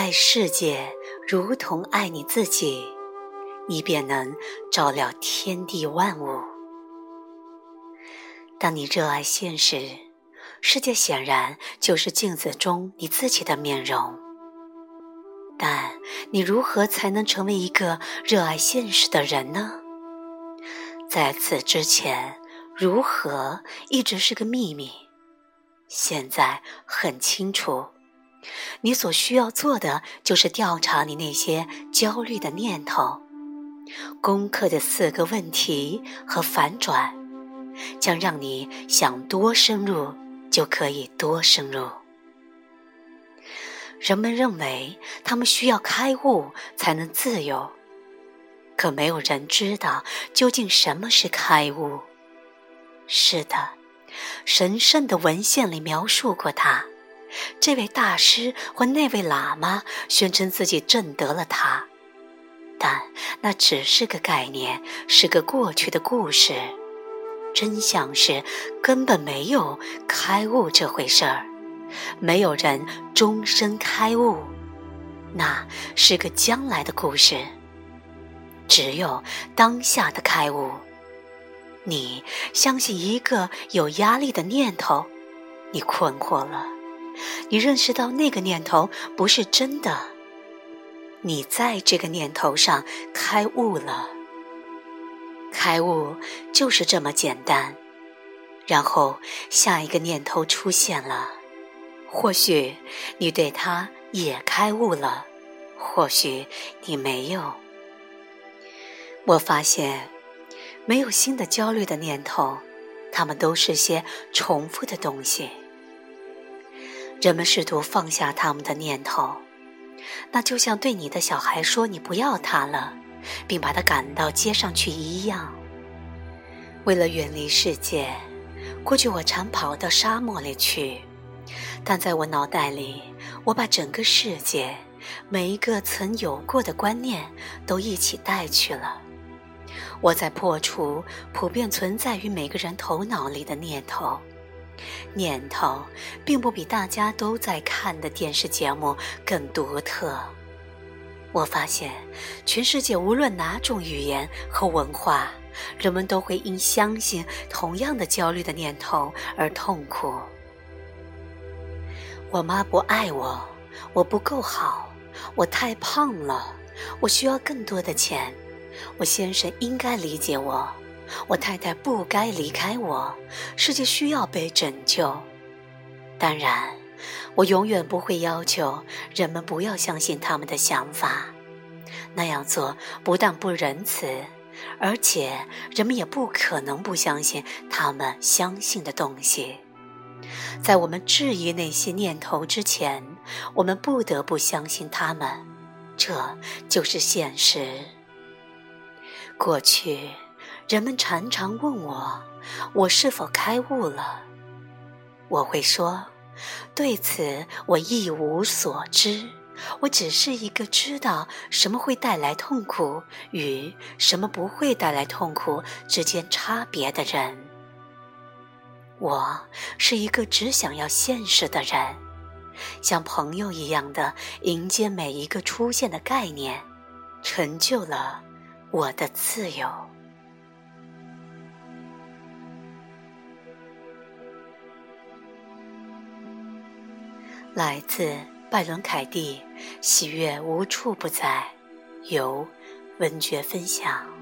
爱世界如同爱你自己，你便能照料天地万物。当你热爱现实，世界显然就是镜子中你自己的面容。但你如何才能成为一个热爱现实的人呢？在此之前，如何一直是个秘密。现在很清楚，你所需要做的就是调查你那些焦虑的念头，攻克的四个问题和反转，将让你想多深入就可以多深入。人们认为他们需要开悟才能自由，可没有人知道究竟什么是开悟。是的，神圣的文献里描述过它，这位大师或那位喇嘛宣称自己证得了他，但那只是个概念，是个过去的故事。真相是根本没有开悟这回事儿。没有人终身开悟，那是个将来的故事。只有当下的开悟。你相信一个有压力的念头，你困惑了，你认识到那个念头不是真的，你在这个念头上开悟了。开悟就是这么简单。然后下一个念头出现了。或许你对他也开悟了，或许你没有。我发现，没有新的焦虑的念头，它们都是些重复的东西。人们试图放下他们的念头，那就像对你的小孩说你不要他了，并把他赶到街上去一样。为了远离世界，过去我常跑到沙漠里去。但在我脑袋里，我把整个世界，每一个曾有过的观念都一起带去了。我在破除普遍存在于每个人头脑里的念头。念头并不比大家都在看的电视节目更独特。我发现，全世界无论哪种语言和文化，人们都会因相信同样的焦虑的念头而痛苦。我妈不爱我，我不够好，我太胖了，我需要更多的钱。我先生应该理解我，我太太不该离开我。世界需要被拯救。当然，我永远不会要求人们不要相信他们的想法，那样做不但不仁慈，而且人们也不可能不相信他们相信的东西。在我们质疑那些念头之前，我们不得不相信他们，这就是现实。过去，人们常常问我，我是否开悟了？我会说，对此我一无所知。我只是一个知道什么会带来痛苦与什么不会带来痛苦之间差别的人。我是一个只想要现实的人，像朋友一样的迎接每一个出现的概念，成就了我的自由。来自拜伦·凯蒂，喜悦无处不在，由文觉分享。